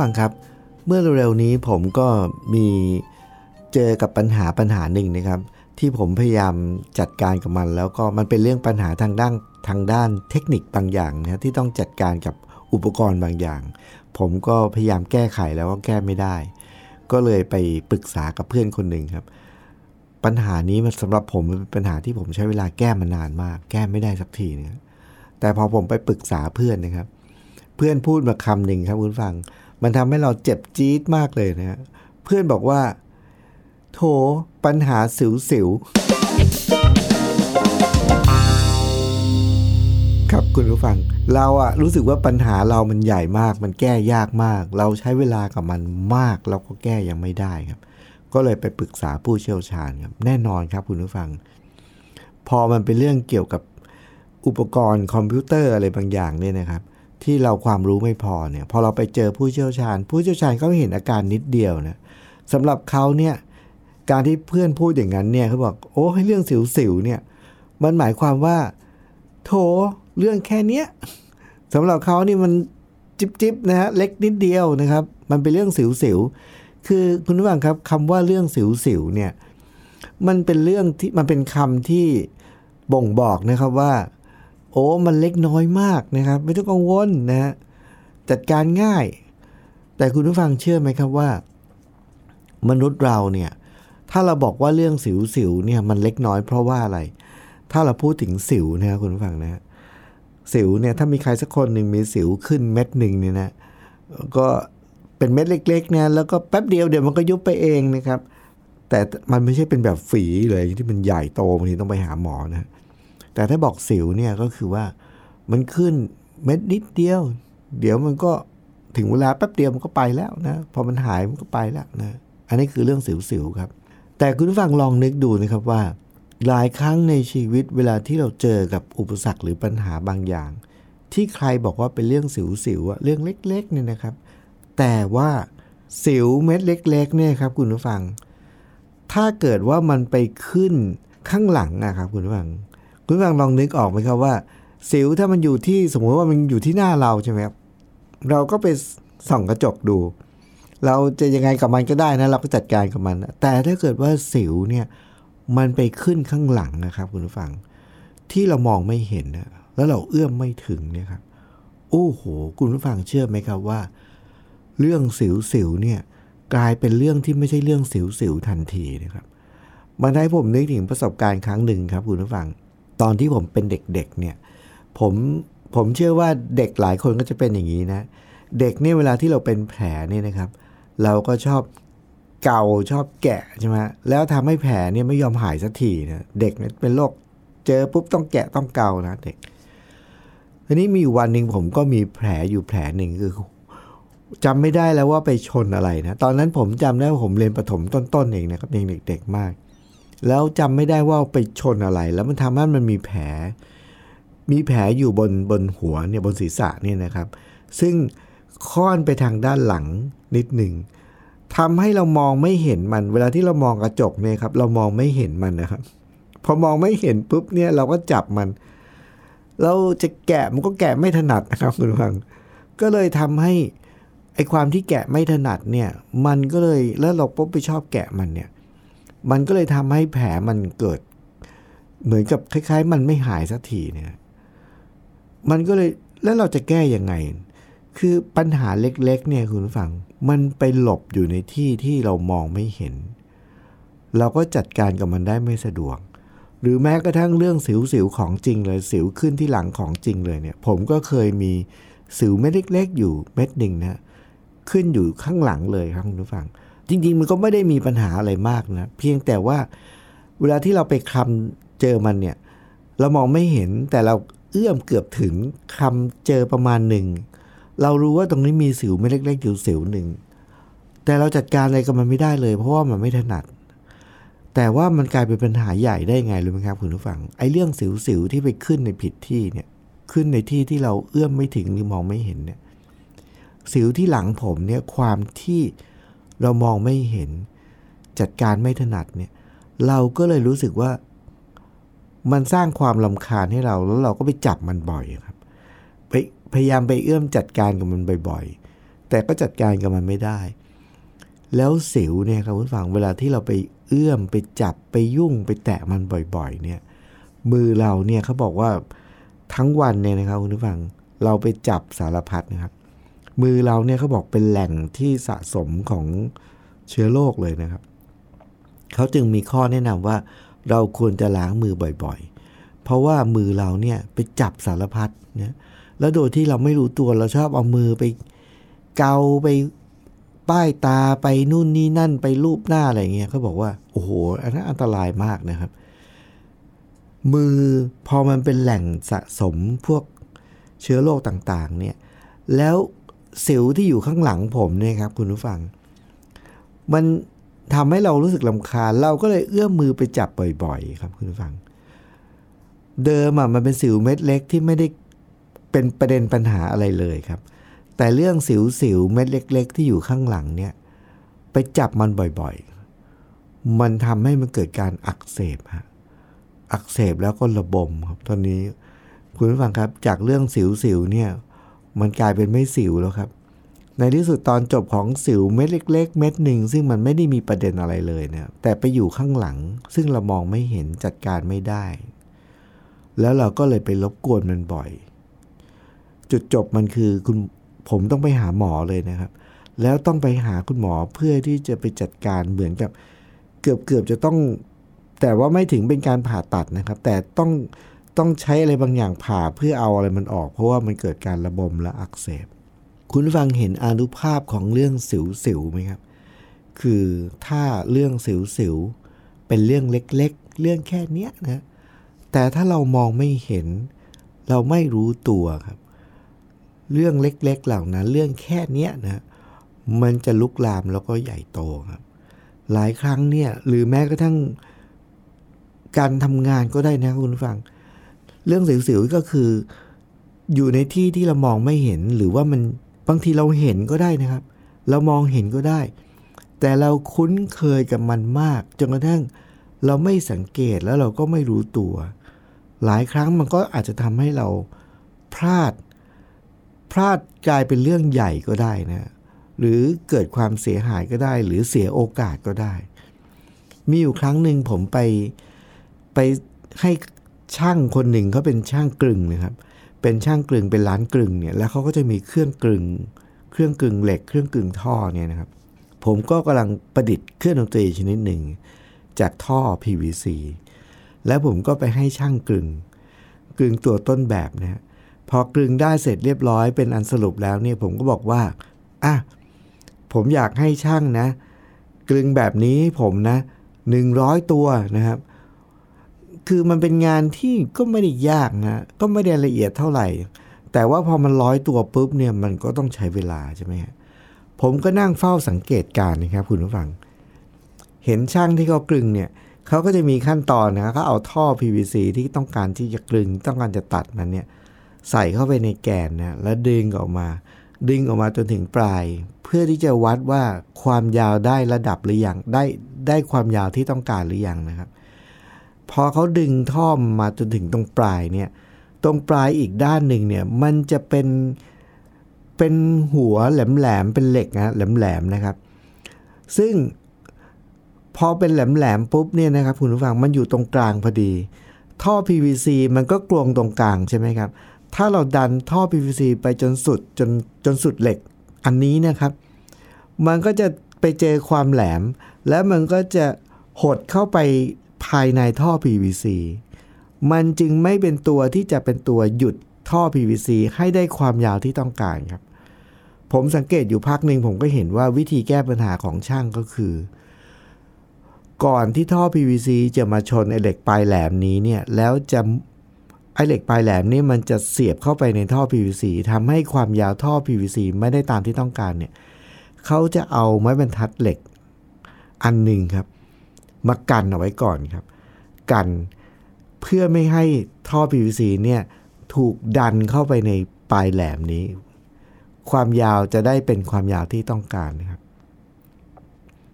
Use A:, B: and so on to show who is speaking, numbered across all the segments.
A: ฟังครับ เมื่อเร็วๆนี้ผมก็มีเจอกับปัญหาปัญหาหนึ่งนะครับ ที่ผมพยายามจัดการกับมัน แล้วก็มันเป็นเรื่องปัญหาทางด้านทางด้านเทคนิคบางอย่างนะที่ต้องจัดการกับอุปกรณ์บางอย่าง ผมก็พยายามแก้ไขแล้วก็แก้ไม่ได้ ก็เลยไปปรึกษากับเพื่อนคนหนึ่งครับ ปัญหานี้มันสำหรับผมเป็นปัญหาที่ผมใช้เวลาแก้มานานมาก แก้ไม่ได้สักทีนึงแต่พอผมไปปรึกษาเพื่อนนะครับ เพื่อนพูดมาคำหนึ่งครับคุณฟัง มันทำให้เราเจ็บจี๊ดมากเลยนะฮะเพื่อนบอกว่า โถปัญหาสิวสิวครับคุณผู้ฟัง เราอะรู้สึกว่าปัญหาเรามันใหญ่มาก มันแก้ยากมาก เราใช้เวลากับมันมาก เราก็แก้ยังไม่ได้ครับ ก็เลยไปปรึกษาผู้เชี่ยวชาญครับแน่นอนครับคุณผู้ฟัง พอมันเป็นเรื่องเกี่ยวกับอุปกรณ์คอมพิวเตอร์อะไรบางอย่างเนี่ยนะครับ ที่เราความรู้ไม่พอเนี่ยพอเราไปเจอผู้เชี่ยวชาญ ผู้เชี่ยวชาญเขาเห็นอาการนิดเดียวนะสำหรับเขาเนี่ยการที่เพื่อนพูดอย่างนั้นเนี่ยเขาบอกโอ้ให้เรื่องสิวๆเนี่ยมันหมายความว่า โถเรื่องแค่เนี้ยสำหรับเขานี่มันจิบจิบนะฮะเล็กนิดเดียวนะครับ มันเป็นเรื่องสิวๆคือคุณผู้ฟังครับคำว่าเรื่องสิวๆเนี่ยมันเป็นเรื่องที่มันเป็นคำที่บ่งบอกนะครับว่า โอ้มันเล็กน้อยมากนะครับ ไม่ต้องกังวลนะจัดการง่าย แต่คุณผู้ฟังเชื่อไหมครับว่า มนุษย์เราเนี่ยถ้าเราบอกว่าเรื่องสิวสิวเนี่ยมันเล็กน้อยเพราะว่าอะไร ถ้าเราพูดถึงสิวนะครับคุณผู้ฟังนะฮะสิวเนี่ยถ้ามีใครสักคนหนึ่งมีสิวขึ้นเม็ดหนึ่งเนี่ยนะก็เป็นเม็ดเล็กๆนะแล้วก็แป๊บเดียวเดี๋ยวมันก็ยุบไปเองนะครับ แต่มันไม่ใช่เป็นแบบฝีเลยที่มันใหญ่โตบางทีต้องไปหาหมอนะ แต่ถ้าบอกสิวเนี่ยก็คือว่ามันขึ้นเม็ดนิดเดียว เดี๋ยวมันก็ถึงเวลาแป๊บเดียวมันก็ไปแล้วนะ พอมันหายมันก็ไปแล้วนะ อันนี้คือเรื่องสิวๆครับ แต่คุณผู้ฟังลองนึกดูนะครับว่า หลายครั้งในชีวิตเวลาที่เราเจอกับอุปสรรคหรือปัญหาบางอย่าง ที่ใครบอกว่าเป็นเรื่องสิวๆอะเรื่องเล็กๆเนี่ยนะครับ แต่ว่าสิวเม็ดเล็ก ๆ เนี่ยครับคุณผู้ฟัง ถ้าเกิดว่ามันไปขึ้นข้างหลังอะครับคุณผู้ฟัง คุณฟังลองนึกออกไหมครับว่า สิวถ้ามันอยู่ที่สมมติว่ามันอยู่ที่หน้าเราใช่ไหมครับเราก็ไปส่องกระจกดู เราจะยังไงกับมันก็ได้นะ เราก็จัดการกับมัน แต่ถ้าเกิดว่าสิวเนี่ยมันไปขึ้นข้างหลังนะครับ คุณผู้ฟัง ที่เรามองไม่เห็นนะแล้วเราเอื้อมไม่ถึงเนี่ยครับโอ้โห คุณผู้ฟังเชื่อไหมครับว่า เรื่องสิวสิวเนี่ยกลายเป็นเรื่องที่ไม่ใช่เรื่องสิวสิวทันทีนะครับมันให้ผมนึกถึงประสบการณ์ครั้งหนึ่งครับคุณผู้ฟัง ตอนที่ผมเป็นเด็กๆเนี่ยผมผมเชื่อว่าเด็กหลายคนก็จะเป็นอย่างนี้นะ เด็กเนี่ยเวลาที่เราเป็นแผลเนี่ยนะครับ เราก็ชอบเกาชอบแกะใช่ไหมแล้วทำให้แผลเนี่ยไม่ยอมหายสักทีนะเด็กเนี่ยเป็นโรคเจอปุ๊บต้องแกะต้องเกานะเด็กทีนี้มีวันหนึ่งผมก็มีแผลอยู่แผลหนึ่งคือจำไม่ได้แล้วว่าไปชนอะไรนะ ตอนนั้นผมจำได้ว่าผมเรียนประถมต้นๆเองนะครับยังเด็กๆมาก แล้วจำไม่ได้ว่าไปชนอะไร แล้วมันทำให้มันมีแผล มีแผลอยู่บนบนหัวเนี่ยบนศีรษะเนี่ยนะครับ ซึ่งค่อนไปทางด้านหลังนิดหนึ่งทำให้เรามองไม่เห็นมัน เวลาที่เรามองกระจกเนี่ยครับ เรามองไม่เห็นมันนะครับ พอมองไม่เห็นปุ๊บเนี่ยเราก็จับมัน เราจะแกะมันก็แกะไม่ถนัดนะครับคุณฟัง ก็เลยทำให้ไอความที่แกะไม่ถนัดเนี่ย มันก็เลยแล้วเราปุ๊บไปชอบแกะมันเนี่ย มันก็เลยทำให้แผลมันเกิด เหมือนกับคล้ายๆ มันไม่หายสักทีเนี่ย มันก็เลยแล้วเราจะแก้ยังไง คือปัญหาเล็ก ๆ เนี่ยคุณผู้ฟัง มันไปหลบอยู่ในที่ที่เรามองไม่เห็น เราก็จัดการกับมันได้ไม่สะดวก หรือแม้กระทั่งเรื่องสิวๆของจริงเลย สิวขึ้นที่หลังของจริงเลยเนี่ย ผมก็เคยมีสิวเม็ดเล็ก ๆ อยู่เม็ดหนึ่งนะ ขึ้นอยู่ข้างหลังเลยครับคุณผู้ฟัง จริง ๆ มันก็ไม่ได้มีปัญหาอะไรมากนะ เพียงแต่ว่าเวลาที่เราไปคำเจอมันเนี่ย เรามองไม่เห็นแต่เราเอื้อมเกือบถึงคำเจอประมาณหนึ่ง เรารู้ว่าตรงนี้มีสิวไม่เล็กๆอยู่สิวหนึ่ง แต่เราจัดการอะไรกับมันไม่ได้เลย เพราะว่ามันไม่ถนัด แต่ว่ามันกลายเป็นปัญหาใหญ่ได้ไงรู้ไหมครับคุณผู้ฟัง ไอ้เรื่องสิวๆที่ไปขึ้นในผิดที่เนี่ย ขึ้นในที่ที่เราเอื้อมไม่ถึงหรือมองไม่เห็นเนี่ย สิวที่หลังผมเนี่ยความที่ เรามองไม่เห็น จัดการไม่ถนัดเนี่ยเราก็เลยรู้สึกว่ามันสร้างความลำคาญให้เรา แล้วเราก็ไปจับมันบ่อยครับไปพยายามไปเอื้อมจัดการกับมันบ่อยๆ แต่ก็จัดการกับมันไม่ได้ แล้วสิวเนี่ยครับคุณฟังเวลาที่เราไปเอื้อมไปจับไปยุ่งไปแตะมันบ่อยๆ เนี่ย มือเราเนี่ยเขาบอกว่าทั้งวันเนี่ยนะครับคุณผู้ฟังเราไปจับสารพัดนะครับ มือเราเนี่ยเขาบอกเป็นแหล่งที่สะสมของเชื้อโรคเลยนะครับ เขาจึงมีข้อแนะนำว่าเราควรจะล้างมือบ่อยๆ เพราะว่ามือเราเนี่ยไปจับสารพัดเนี่ยแล้วโดยที่เราไม่รู้ตัวเราชอบเอามือไปเกาไปป้ายตาไปนู่นนี่นั่นไปรูปหน้าอะไรเงี้ยเขาบอกว่าโอ้โหอันนั้นอันตรายมากนะครับ มือพอมันเป็นแหล่งสะสมพวกเชื้อโรคต่างๆเนี่ยแล้ว สิวที่อยู่ข้างหลังผมเนี่ยครับ คุณผู้ฟัง มันทำให้เรารู้สึกลำคาญ เราก็เลยเอื้อมมือไปจับบ่อยๆ ครับ คุณผู้ฟัง เดิมอะมันเป็นสิวเม็ดเล็กที่ไม่ได้เป็นประเด็นปัญหาอะไรเลยครับ แต่เรื่องสิวสิวเม็ดเล็ก ๆ ที่อยู่ข้างหลังเนี่ย ไปจับมันบ่อยๆ มันทำให้มันเกิดการอักเสบฮะอักเสบแล้วก็ระบมครับ ตอนนี้ คุณผู้ฟังครับ จากเรื่องสิวสิวเนี่ย มันกลายเป็นไม่สิวแล้วครับ ในที่สุดตอนจบของสิวเม็ดเล็ก ๆ เม็ดหนึ่งซึ่งมันไม่ได้มีประเด็นอะไรเลยเนี่ยแต่ไปอยู่ข้างหลัง ซึ่งเรามองไม่เห็นจัดการไม่ได้ แล้วเราก็เลยไปรบกวนมันบ่อย จุดจบมันคือคุณผมต้องไปหาหมอเลยนะครับ แล้วต้องไปหาคุณหมอเพื่อที่จะไปจัดการเหมือนกับ เกือบเกือบจะต้อง แต่ว่าไม่ถึงเป็นการผ่าตัดนะครับ แต่ต้อง ต้องใช้อะไรบางอย่างผ่าเพื่อเอาอะไรมันออก เพราะว่ามันเกิดการระบมและอักเสบ คุณฟังเห็นอนุภาพของเรื่องสิวสิวไหมครับ คือถ้าเรื่องสิวสิวเป็นเรื่องเล็กๆ เรื่องแค่เนี้ยนะ แต่ถ้าเรามองไม่เห็น เราไม่รู้ตัวครับ เรื่องเล็กๆเหล่านั้น เรื่องแค่เนี้ยนะมันจะลุกลามแล้วก็ใหญ่โตครับ หลายครั้งเนี่ยหรือแม้กระทั่งการทำงานก็ได้นะคุณฟัง เรื่องสิวๆก็คือ อยู่ในที่ที่เรามองไม่เห็นหรือว่ามันบางทีเราเห็นก็ได้นะครับ เรามองเห็นก็ได้ แต่เราคุ้นเคยกับมันมากจนกระทั่งเราไม่สังเกตแล้วเราก็ไม่รู้ตัว หลายครั้งมันก็อาจจะทำให้เราพลาด พลาดกลายเป็นเรื่องใหญ่ก็ได้นะหรือเกิดความเสียหายก็ได้ หรือเสียโอกาสก็ได้ มีอยู่ครั้งหนึ่งผมไปไปให้ ช่างคนหนึ่งเขาเป็นช่างกลึงนะครับ เป็นช่างกลึงเป็นร้านกลึงเนี่ย แล้วเขาก็จะมีเครื่องกลึง เครื่องกลึงเหล็ก เครื่องกลึงท่อเนี่ยนะครับ ผมก็กำลังประดิษฐ์เครื่องดนตรีชนิดหนึ่ง จากท่อ PVC แล้วผมก็ไปให้ช่างกลึง กลึงตัวต้นแบบนะฮะพอกลึงได้เสร็จเรียบร้อยเป็นอันสรุปแล้วเนี่ยผมก็บอกว่าอะผมอยากให้ช่างนะ กลึงแบบนี้ให้ผมนะหนึ่งร้อยตัวนะครับ คือมันเป็นงานที่ก็ไม่ได้ยากนะก็ไม่ได้ละเอียดเท่าไหร่ แต่ว่าพอมันร้อยตัวปุ๊บเนี่ยมันก็ต้องใช้เวลาใช่ไหมฮะผมก็นั่งเฝ้าสังเกตการนะครับ คุณผู้ฟัง เห็นช่างที่เขากลึงเนี่ยเขาก็จะมีขั้นตอนนะเขาเอาท่อ PVC ที่ต้องการที่จะกลึง ต้องการจะตัดมันเนี่ยใส่เข้าไปในแกนนะแล้วดึงออกมา ดึงออกมาจนถึงปลาย เพื่อที่จะวัดว่าความยาวได้ระดับหรือยังได้ได้ความยาวที่ต้องการหรือยังนะครับ พอเขาดึงท่อมาจนถึงตรงปลายเนี่ย ตรงปลายอีกด้านหนึ่งเนี่ยมันจะเป็นเป็นหัวแหลมๆเป็นเหล็กนะแหลมๆนะครับ ซึ่งพอเป็นแหลมๆปุ๊บเนี่ยนะครับคุณผู้ฟังมันอยู่ตรงกลางพอดี ท่อ PVC มันก็กลวงตรงกลางใช่ไหมครับ ถ้าเราดันท่อ PVC ไปจนสุดจนจนสุดเหล็กอันนี้นะครับ มันก็จะไปเจอความแหลม แล้วมันก็จะหดเข้าไป ภายในท่อ PVC มันจึงไม่เป็นตัวที่จะเป็นตัวหยุดท่อ PVC ให้ได้ความยาวที่ต้องการครับ ผมสังเกตอยู่พักหนึ่งผมก็เห็นว่าวิธีแก้ปัญหาของช่างก็คือ ก่อนที่ท่อ PVC จะมาชนไอเหล็กปลายแหลมนี้เนี่ยแล้วจะไอเหล็กปลายแหลมนี่มันจะเสียบเข้าไปในท่อ PVC ทำให้ความยาวท่อ PVC ไม่ได้ตามที่ต้องการเนี่ยเขาจะเอาไม้บรรทัดเหล็กอันหนึ่งครับ มากันเอาไว้ก่อนครับ กันเพื่อไม่ให้ท่อ PVC เนี่ยถูกดันเข้าไปในปลายแหลมนี้ ความยาวจะได้เป็นความยาวที่ต้องการนะครับ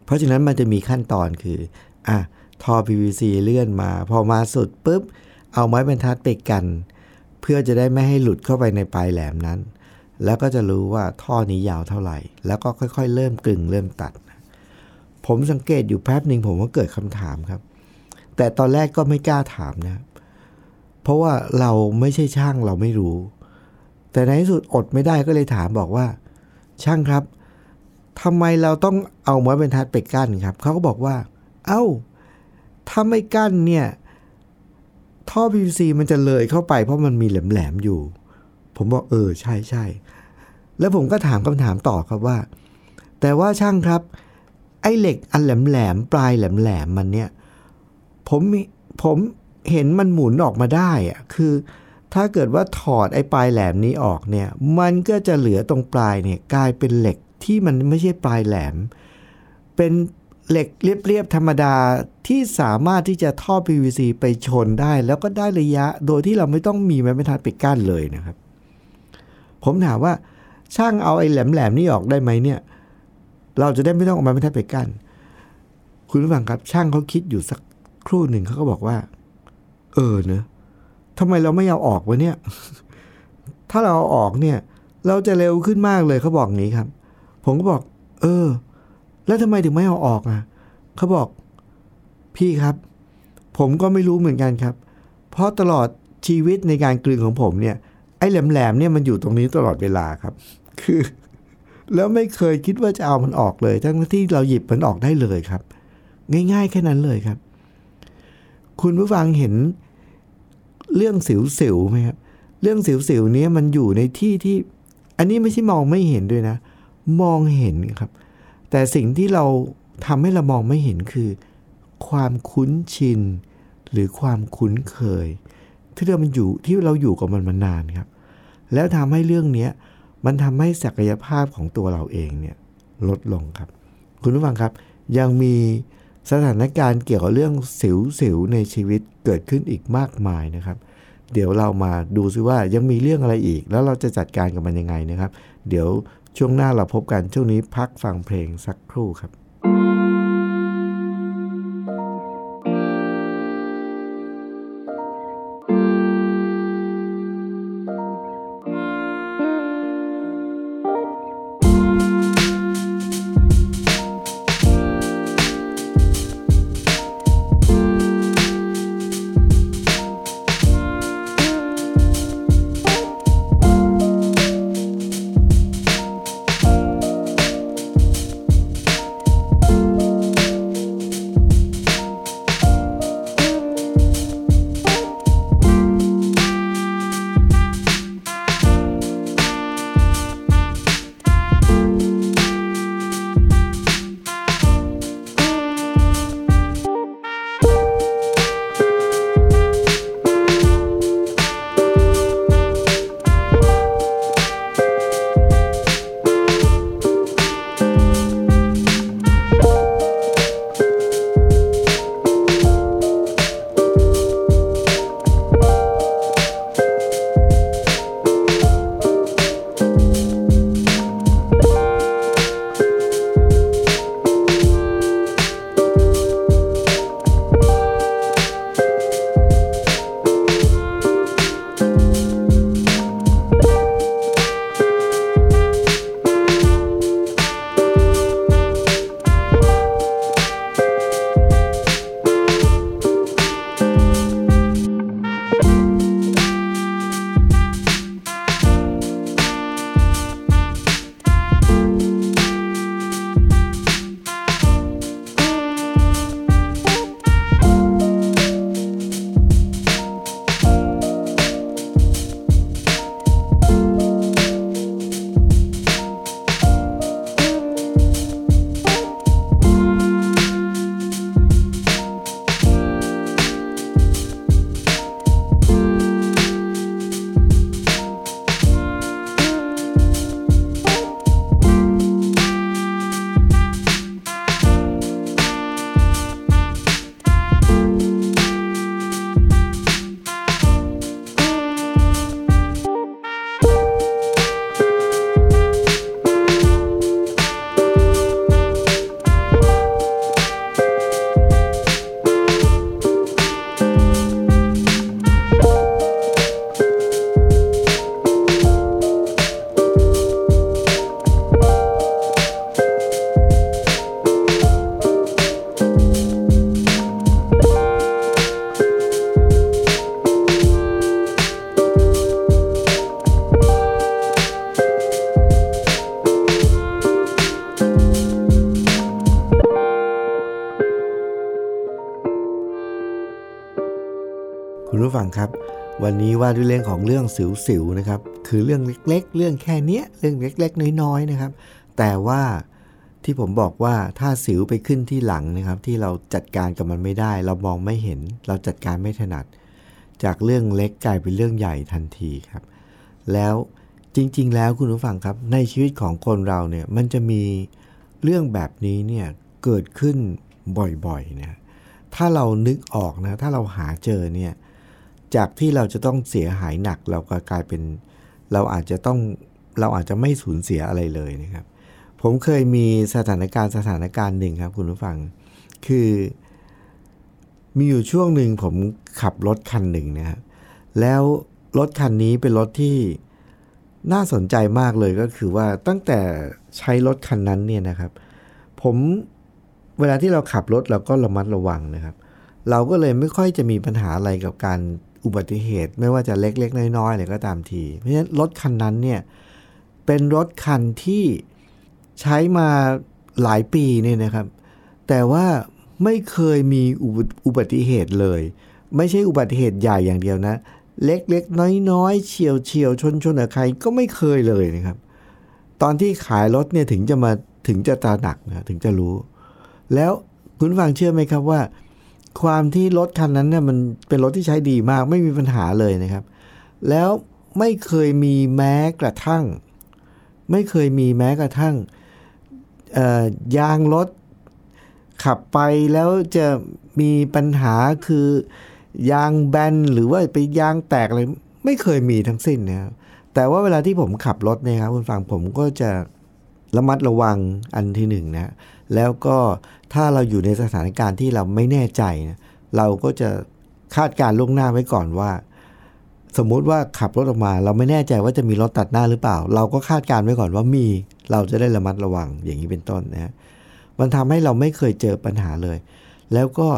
A: เพราะฉะนั้นมันจะมีขั้นตอนคืออะท่อ PVC เลื่อนมา พอมาสุดปุ๊บ เอาไม้บรรทัดไปกัน เพื่อจะได้ไม่ให้หลุดเข้าไปในปลายแหลมนั้น แล้วก็จะรู้ว่าท่อนี้ยาวเท่าไหร่ แล้วก็ค่อยๆ เริ่มกลึงเริ่มตัด ผมสังเกตอยู่แป๊บหนึ่งผมก็เกิดคำถามครับ แต่ตอนแรกก็ไม่กล้าถามนะเพราะว่าเราไม่ใช่ช่างเราไม่รู้ แต่ในที่สุดอดไม่ได้ก็เลยถามบอกว่า ช่างครับทำไมเราต้องเอาไม้บรรทัดไปกั้นครับเขาก็บอกว่า เอา้า ถ้าไม่กั้นเนี่ยท่อ PVC มันจะเลยเข้าไปเพราะมันมีแหลมๆอยู่ ผมบอกเออใช่ใช่แล้วผมก็ถามคำถามต่อครับว่า แต่ว่าช่างครับ อ้เหล็กอันแหลมๆปลายแหลมๆมันเนี่ยผมผมเห็นมันหมุนออกมาได้อะคือถ้าเกิดว่าถอดไอ้ปลายแหลมนี้ออกเนี่ยมันก็จะเหลือตรงปลายเนี่ยกลายเป็นเหล็กที่มันไม่ใช่ปลายแหลม เป็นเหล็กเรียบๆธรรมดาที่สามารถที่จะท่อ PVC ไปชนได้ แล้วก็ได้ระยะโดยที่เราไม่ต้องมีไม้บรรทัดไปกั้นเลยนะครับ ผมถามว่าช่างเอาไอ้แหลมๆนี่ออกได้ไหมเนี่ย เราจะได้ไม่ต้องเอาไม้บรรทัดไปกั้นคุณผู้ฟังครับ ช่างเขาคิดอยู่สักครู่หนึ่งเขาก็บอกว่า เออเนอะทำไมเราไม่เอาออกวะเนี่ย ถ้าเราเอาออกเนี่ย เราจะเร็วขึ้นมากเลยเขาบอกงี้ครับ ผมก็บอก เออ แล้วทำไมถึงไม่เอาออกอะเขาบอก พี่ครับ ผมก็ไม่รู้เหมือนกันครับ เพราะตลอดชีวิตในการกลืนของผมเนี่ยไอ้แหลมๆเนี่ยมันอยู่ตรงนี้ตลอดเวลาครับ คือ แล้วไม่เคยคิดว่าจะเอามันออกเลย ทั้งที่เราหยิบมันออกได้เลยครับ ง่าย ๆ แค่นั้นเลยครับ คุณผู้ฟังเห็นเรื่องสิวๆไหมครับเรื่องสิวๆนี้มันอยู่ในที่ที่ อันนี้ไม่ใช่มองไม่เห็นด้วยนะ มองเห็นครับ แต่สิ่งที่เราทำให้เรามองไม่เห็นคือ ความคุ้นชิน หรือความคุ้นเคย ที่เรามันอยู่ที่เราอยู่กับมันมานานครับ แล้วทำให้เรื่องนี้ มันทำให้ศักยภาพของตัวเราเองเนี่ยลดลงครับ คุณผู้ฟังครับ ยังมีสถานการณ์เกี่ยวกับเรื่องสิวๆในชีวิตเกิดขึ้นอีกมากมายนะครับ เดี๋ยวเรามาดูซิว่ายังมีเรื่องอะไรอีก แล้วเราจะจัดการกับมันยังไงนะครับ เดี๋ยวช่วงหน้าเราพบกันช่วงนี้พักฟังเพลงสักครู่ครับ「 นี้ว่าด้วยเรื่องของเรื่องสิวๆนะครับ คือเรื่องเล็กๆ เรื่องแค่เนี้ยเรื่องเล็กๆ น้อยๆนะครับ แต่ว่าที่ผมบอกว่าถ้าสิวไปขึ้นที่หลังนะครับ ที่เราจัดการกับมันไม่ได้ เรามองไม่เห็น เราจัดการไม่ถนัด จากเรื่องเล็กกลายเป็นเรื่องใหญ่ทันทีครับ แล้วจริง ๆ แล้วคุณผู้ฟังครับ ในชีวิตของคนเราเนี่ยมันจะมีเรื่องแบบนี้เนี่ยเกิดขึ้นบ่อยๆนะถ้าเรานึกออกนะ ถ้าเราหาเจอเนี่ย จากที่เราจะต้องเสียหายหนักเราก็กลายเป็น เราอาจจะต้องเราอาจจะไม่สูญเสียอะไรเลยนะครับ ผมเคยมีสถานการณ์สถานการณ์หนึ่งครับ คุณผู้ฟัง คือมีอยู่ช่วงหนึ่งผมขับรถคันหนึ่งนะครับแล้วรถคันนี้เป็นรถที่น่าสนใจมากเลยก็คือว่าตั้งแต่ใช้รถคันนั้นเนี่ยนะครับ ผมเวลาที่เราขับรถเราก็ระมัดระวังนะครับ เราก็เลยไม่ค่อยจะมีปัญหาอะไรกับการ อุบัติเหตุไม่ว่าจะเล็กๆ น้อยๆอะไรก็ตามที เพราะฉะนั้นรถคันนั้นเนี่ยเป็นรถคันที่ใช้มาหลายปีเนี่ยนะครับ แต่ว่าไม่เคยมีอุบัติเหตุเลย ไม่ใช่อุบัติเหตุใหญ่อย่างเดียวนะ เล็กๆ น้อยๆเฉียวเฉียวชนชนกับใครก็ไม่เคยเลยนะครับ ตอนที่ขายรถเนี่ยถึงจะมาถึงจะตาหนักนะถึงจะรู้ แล้วคุณฟังเชื่อไหมครับว่า ความที่รถคันนั้นเนี่ยมันเป็นรถที่ใช้ดีมากไม่มีปัญหาเลยนะครับ แล้วไม่เคยมีแม้กระทั่ง ไม่เคยมีแม้กระทั่งยางรถขับไปแล้วจะมีปัญหาคือยางแบนหรือว่าไปยางแตกอะไรไม่เคยมีทั้งสิ้นนะครับแต่ว่าเวลาที่ผมขับรถเนี่ยครับคุณฟังผมก็จะระมัดระวังอันที่หนึ่งนะ แล้วก็ถ้าเราอยู่ในสถานการณ์ที่เราไม่แน่ใจนะเราก็จะคาดการล่วงหน้าไว้ก่อนว่า สมมุติว่าขับรถออกมา เราไม่แน่ใจว่าจะมีรถตัดหน้าหรือเปล่า เราก็คาดการไว้ก่อนว่ามี เราจะได้ระมัดระวังอย่างนี้เป็นต้นนะมันทำให้เราไม่เคยเจอปัญหาเลย แล้วก็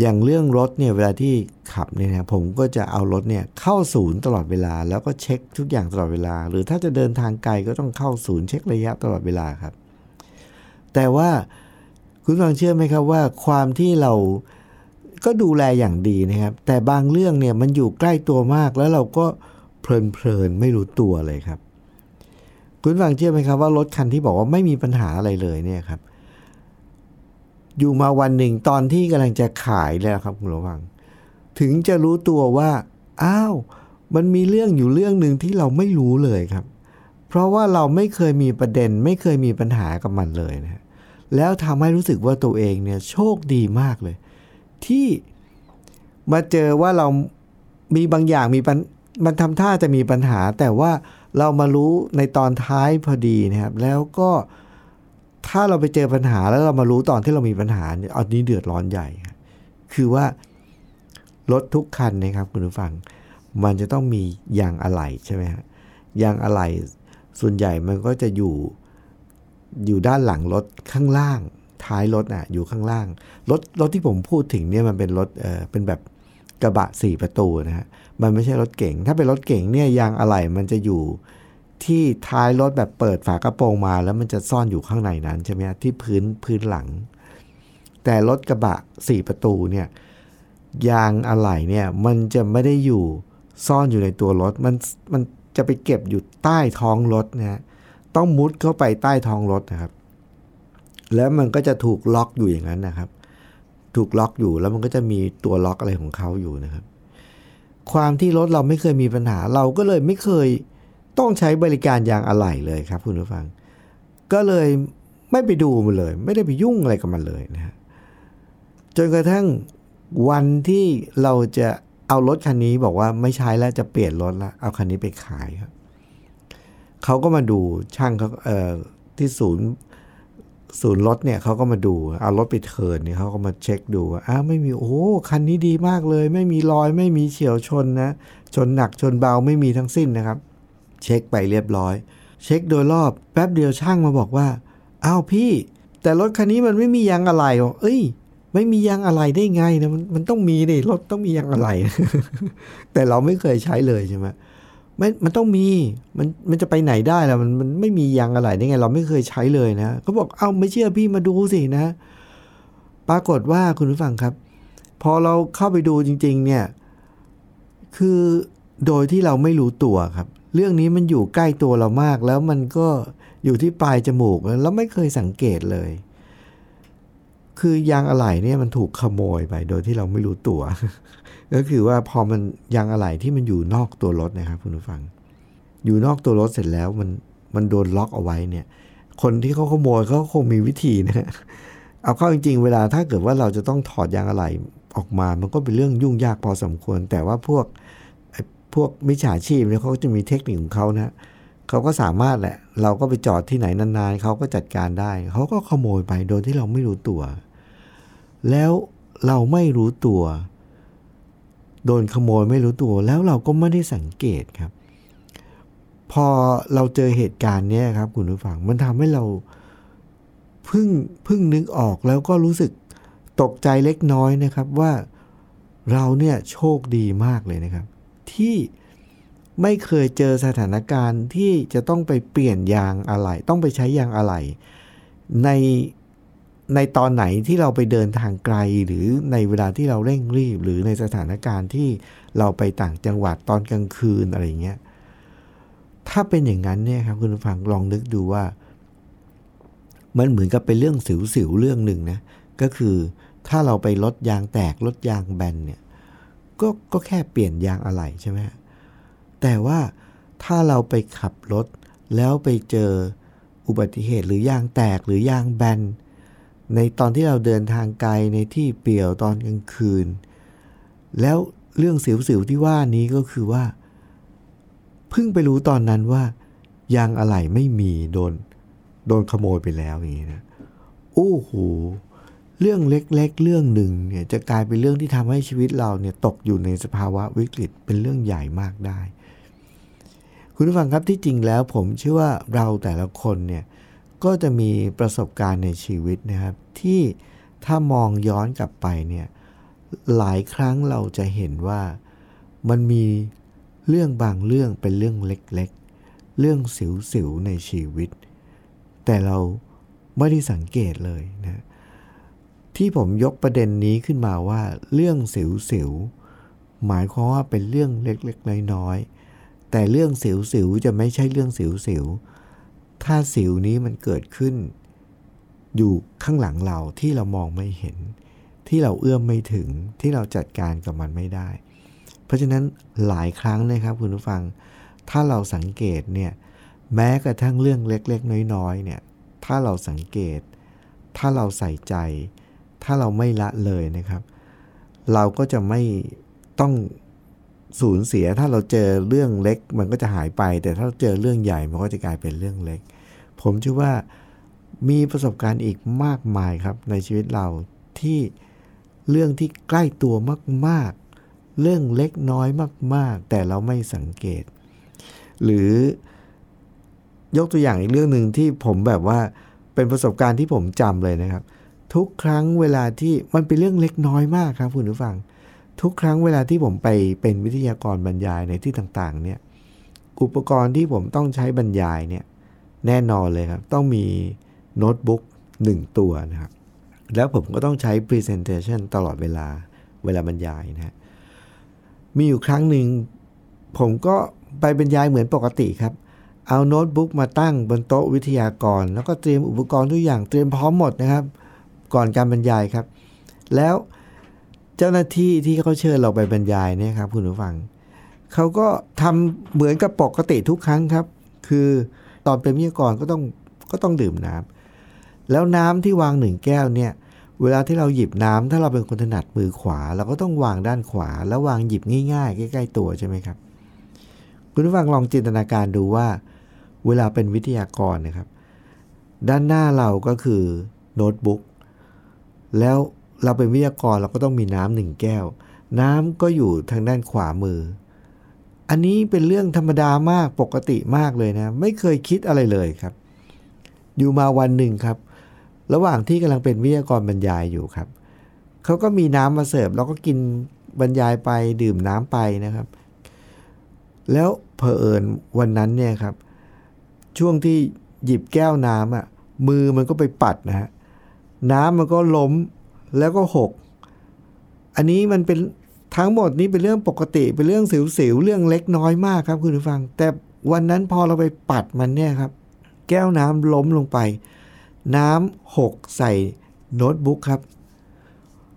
A: อย่างเรื่องรถเนี่ยเวลาที่ขับเนี่ยนะผมก็จะเอารถเนี่ยเข้าศูนย์ตลอดเวลา แล้วก็เช็คทุกอย่างตลอดเวลา หรือถ้าจะเดินทางไกลก็ต้องเข้าศูนย์เช็คระยะตลอดเวลาครับ แต่ว่าคุณฟังเชื่อไหมครับว่าความที่เราก็ดูแลอย่างดีนะครับ แต่บางเรื่องเนี่ยมันอยู่ใกล้ตัวมากแล้วเราก็เพลินเพลินไม่รู้ตัวเลยครับ คุณฟังเชื่อไหมครับว่ารถคันที่บอกว่าไม่มีปัญหาอะไรเลยเนี่ยครับ อยู่มาวันหนึ่งตอนที่กำลังจะขายแล้วครับคุณระวัง ถึงจะรู้ตัวว่าอ้าวมันมีเรื่องอยู่เรื่องหนึ่งที่เราไม่รู้เลยครับ เพราะว่าเราไม่เคยมีประเด็น ไม่เคยมีปัญหากับมันเลยนะ แล้วทำให้รู้สึกว่าตัวเองเนี่ยโชคดีมากเลย ที่มาเจอว่าเรามีบางอย่างมีมันทำท่าจะมีปัญหา แต่ว่าเรามารู้ในตอนท้ายพอดีนะครับ แล้วก็ถ้าเราไปเจอปัญหาแล้วเรามารู้ตอนที่เรามีปัญหาเนี่ยอันนี้เดือดร้อนใหญ่ คือว่ารถทุกคันนะครับคุณผู้ฟัง มันจะต้องมียางอะไหล่ใช่ไหมฮะยางอะไหล่ส่วนใหญ่มันก็จะอยู่ อยู่ด้านหลังรถข้างล่าง ท้ายรถอะอยู่ข้างล่าง รถรถที่ผมพูดถึงเนี่ยมันเป็นรถเออเป็นแบบกระบะสี่ประตูนะฮะมันไม่ใช่รถเก่ง ถ้าเป็นรถเก่งเนี่ยยางอะไหล่มันจะอยู่ที่ท้ายรถแบบเปิดฝากระโปรงมาแล้วมันจะซ่อนอยู่ข้างในนั้นใช่ไหมที่พื้นพื้นหลัง แต่รถกระบะสี่ประตูเนี่ยยางอะไหล่เนี่ยมันจะไม่ได้อยู่ซ่อนอยู่ในตัวรถ มันมันจะไปเก็บอยู่ใต้ท้องรถนะฮะ ต้องมุดเข้าไปใต้ท้องรถนะครับ แล้วมันก็จะถูกล็อกอยู่อย่างนั้นนะครับ ถูกล็อกอยู่แล้วมันก็จะมีตัวล็อกอะไรของเขาอยู่นะครับ ความที่รถเราไม่เคยมีปัญหา เราก็เลยไม่เคยต้องใช้บริการยางอะไหล่เลยครับ คุณผู้ฟัง ก็เลยไม่ไปดูมันเลย ไม่ได้ไปยุ่งอะไรกับมันเลยนะฮะจนกระทั่งวันที่เราจะเอารถคันนี้บอกว่าไม่ใช้แล้วจะเปลี่ยนรถแล้วเอาคันนี้ไปขายครับ เขาก็มาดูช่างเขาเอ่อที่ศูนย์ศูนย์รถเนี่ยเขาก็มาดูเอารถไปเทิร์นเนี่ยเขาก็มาเช็คดูอ้าวไม่มีโอ้คันนี้ดีมากเลย ไม่มีรอยไม่มีเฉียวชนนะ ชนหนักชนเบาไม่มีทั้งสิ้นนะครับ เช็คไปเรียบร้อย เช็คโดยรอบแป๊บเดียวช่างมาบอกว่าอ้าวพี่ แต่รถคันนี้มันไม่มียางอะไหล่เอ้ย ไม่มียางอะไหล่ได้ไงนะมันมันต้องมีนี่รถต้องมียางอะไหล่แต่เราไม่เคยใช้เลยใช่ไหม ม่มันต้องมีมันมันจะไปไหนได้ล่ะมันมันไม่มียางอะไหล่ได้ไง เราไม่เคยใช้เลยนะเขาบอกเอ้าไม่เชื่อพี่มาดูสินะ ปรากฏว่าคุณผู้ฟังครับ พอเราเข้าไปดูจริง ๆ เนี่ย คือโดยที่เราไม่รู้ตัวครับ เรื่องนี้มันอยู่ใกล้ตัวเรามาก แล้วมันก็อยู่ที่ปลายจมูกแล้วไม่เคยสังเกตเลย คือยางอะไหล่เนี่ยมันถูกขโมยไป โดยที่เราไม่รู้ตัว ก็คือว่าพอมันยางอะไหล่ที่มันอยู่นอกตัวรถนะครับคุณผู้ฟัง อยู่นอกตัวรถเสร็จแล้วมันมันโดนล็อกเอาไว้เนี่ย คนที่เขาขโมยเขาคงมีวิธีนะเอาเข้าจริงๆ เวลาถ้าเกิดว่าเราจะต้องถอดยางอะไหล่ออกมา มันก็เป็นเรื่องยุ่งยากพอสมควร แต่ว่าพวกพวกมิจฉาชีพเนี่ยเขาจะมีเทคนิคของเขานะเขาก็สามารถแหละ เราก็ไปจอดที่ไหนนานๆเขาก็จัดการได้ เขาก็ขโมยไปโดยที่เราไม่รู้ตัว แล้วเราไม่รู้ตัว โดนขโมยไม่รู้ตัวแล้วเราก็ไม่ได้สังเกตครับ พอเราเจอเหตุการณ์นี้ครับคุณผู้ฟังมันทำให้เราพิ่งพิ่งนึกออกแล้วก็รู้สึกตกใจเล็กน้อยนะครับว่าเราเนี่ยโชคดีมากเลยนะครับ ที่ไม่เคยเจอสถานการณ์ที่จะต้องไปเปลี่ยนยางอะไหล่ต้องไปใช้ยางอะไหล่ใน ในตอนไหนที่เราไปเดินทางไกล หรือในเวลาที่เราเร่งรีบ หรือในสถานการณ์ที่เราไปต่างจังหวัดตอนกลางคืนอะไรเงี้ยถ้าเป็นอย่างนั้นเนี่ยครับคุณผู้ฟังลองนึกดูว่า มันเหมือนกับเป็นเรื่องสิวๆเรื่องหนึ่งนะก็คือถ้าเราไปลดยางแตกลดยางแบนเนี่ยก็ก็แค่เปลี่ยนยางอะไหล่ใช่ไหมแต่ว่าถ้าเราไปขับรถแล้วไปเจออุบัติเหตุหรือยางแตกหรือยางแบน ในตอนที่เราเดินทางไกลในที่เปี่ยวตอนกลางคืน แล้วเรื่องสิวๆที่ว่านี้ก็คือว่า เพิ่งไปรู้ตอนนั้นว่ายางอะไหล่ไม่มีโดนโดนขโมยไปแล้วอย่างนี้นะโอ้โหเรื่องเล็ก ๆ เรื่องหนึ่งเนี่ยจะกลายเป็นเรื่องที่ทำให้ชีวิตเราเนี่ยตกอยู่ในสภาวะวิกฤตเป็นเรื่องใหญ่มากได้ คุณผู้ฟังครับที่จริงแล้วผมเชื่อว่าเราแต่ละคนเนี่ย ก็จะมีประสบการณ์ในชีวิตนะครับ ที่ถ้ามองย้อนกลับไปเนี่ยหลายครั้งเราจะเห็นว่ามันมีเรื่องบางเรื่องเป็นเรื่องเล็กๆ เรื่องสิวๆในชีวิต แต่เราไม่ได้สังเกตเลยนะที่ผมยกประเด็นนี้ขึ้นมาว่า เรื่องสิวสิวหมายความว่าเป็นเรื่องเล็กๆ น้อยๆแต่เรื่องสิวสิวจะไม่ใช่เรื่องสิวสิว ถ้าสิวนี้มันเกิดขึ้น อยู่ข้างหลังเราที่เรามองไม่เห็น ที่เราเอื้อมไม่ถึงที่เราจัดการกับมันไม่ได้ เพราะฉะนั้นหลายครั้งนะครับคุณผู้ฟัง ถ้าเราสังเกตเนี่ยแม้กระทั่งเรื่องเล็กๆ น้อยๆเนี่ยถ้าเราสังเกต ถ้าเราใส่ใจ ถ้าเราไม่ละเลยนะครับ เราก็จะไม่ต้อง สูญเสียถ้าเราเจอเรื่องเล็ก มันก็จะหายไป แต่ถ้าเจอเรื่องใหญ่มันก็จะกลายเป็นเรื่องเล็ก ผมเชื่อว่ามีประสบการณ์อีกมากมายครับในชีวิตเราที่เรื่องที่ใกล้ตัวมากๆ เรื่องเล็กน้อยมาก ๆ แต่เราไม่สังเกต หรือยกตัวอย่างอีกเรื่องหนึ่งที่ผมแบบว่าเป็นประสบการณ์ที่ผมจำเลยนะครับ ทุกครั้งเวลาที่มันเป็นเรื่องเล็กน้อยมากครับคุณผู้ฟัง ทุกครั้งเวลาที่ผมไปเป็นวิทยากรบรรยายในที่ต่างๆ เนี่ย อุปกรณ์ที่ผมต้องใช้บรรยายเนี่ย แน่นอนเลยครับ ต้องมีโน้ตบุ๊กหนึ่งตัวนะครับ แล้วผมก็ต้องใช้ Presentation ตลอดเวลาเวลาบรรยายนะฮะ มีอยู่ครั้งหนึ่งผมก็ไปบรรยายเหมือนปกติครับ เอาโน้ตบุ๊กมาตั้งบนโต๊ะวิทยากร แล้วก็เตรียมอุปกรณ์ทุกอย่างเตรียมพร้อมหมดนะครับ ก่อนการบรรยายครับ แล้ว เจ้าหน้าที่ที่เขาเชิญเราไปบรรยายเนี่ยครับ คุณผู้ฟังเขาก็ทำเหมือนกับปกติทุกครั้งครับ คือตอนเป็นวิทยากรก็ต้องก็ต้องดื่มน้ำแล้วน้ำที่วางหนึ่งแก้วเนี่ย เวลาที่เราหยิบน้ำถ้าเราเป็นคนถนัดมือขวา เราก็ต้องวางด้านขวา แล้ววางหยิบง่ายๆ ใกล้ ๆ ตัวใช่ไหมครับ คุณผู้ฟังลองจินตนาการดูว่า เวลาเป็นวิทยากรนะครับ ด้านหน้าเราก็คือโน้ตบุ๊กแล้ว เราเป็นวิทยากรเราก็ต้องมีน้ำหนึ่งแก้ว น้ำก็อยู่ทางด้านขวามือ อันนี้เป็นเรื่องธรรมดามากปกติมากเลยนะ ไม่เคยคิดอะไรเลยครับ อยู่มาวันหนึ่งครับ ระหว่างที่กำลังเป็นวิทยากรบรรยายอยู่ครับเขาก็มีน้ำมาเสิร์ฟเราก็กินบรรยายไปดื่มน้ำไปนะครับ แล้วเพอเอิญวันนั้นเนี่ยครับ ช่วงที่หยิบแก้วน้ำอะมือมันก็ไปปัดนะฮะน้ำมันก็ล้ม แล้วก็หกอันนี้มันเป็นทั้งหมดนี้เป็นเรื่องปกติเป็นเรื่องสิวๆเรื่องเล็กน้อยมากครับคุณผู้ฟัง แต่วันนั้นพอเราไปปัดมันเนี่ยครับ แก้วน้ำล้มลงไป น้ำหกใส่โน้ตบุ๊กครับ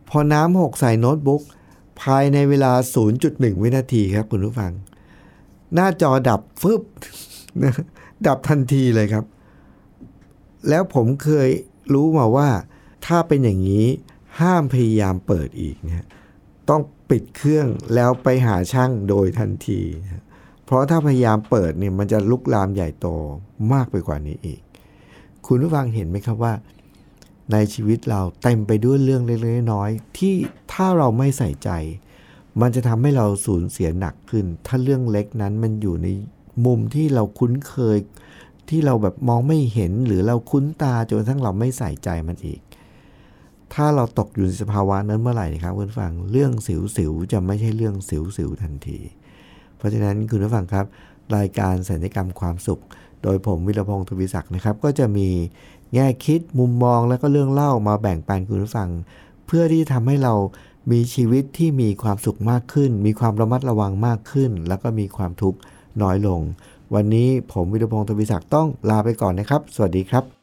A: พอน้ำหกใส่โน้ตบุ๊กภายในเวลา 0.1 วินาทีครับคุณผู้ฟัง หน้าจอดับฟึบนดับทันทีเลยครับ แล้วผมเคยรู้มาว่า ถ้าเป็นอย่างนี้ ห้ามพยายามเปิดอีกนะต้องปิดเครื่องแล้วไปหาช่างโดยทันที เพราะถ้าพยายามเปิดเนี่ยมันจะลุกลามใหญ่โตมากไปกว่านี้อีก คุณผู้ฟังเห็นไหมครับว่า ในชีวิตเราเต็มไปด้วยเรื่องเล็กๆน้อยๆที่ถ้าเราไม่ใส่ใจ มันจะทำให้เราสูญเสียหนักขึ้น ถ้าเรื่องเล็กนั้นมันอยู่ในมุมที่เราคุ้นเคย ที่เราแบบมองไม่เห็นหรือเราคุ้นตาจนทั่งเราไม่ใส่ใจมันอีก ถ้าเราตกอยู่ในสภาวะนั้นเมื่อไหร่ครับคุณผู้ฟังเรื่องสิวๆจะไม่ใช่เรื่องสิวๆทันที เพราะฉะนั้นคุณผู้ฟังครับ รายการสัญญกรรมความสุข โดยผมวิรพงศ์ทวีศักดิ์นะครับ ก็จะมีแง่คิดมุมมองและก็เรื่องเล่ามาแบ่งปันคุณผู้ฟัง เพื่อที่ทำให้เรามีชีวิตที่มีความสุขมากขึ้น มีความระมัดระวังมากขึ้น แล้วก็มีความทุกข์น้อยลง วันนี้ผมวิรพงศ์ทวีศักดิ์ต้องลาไปก่อนนะครับ สวัสดีครับ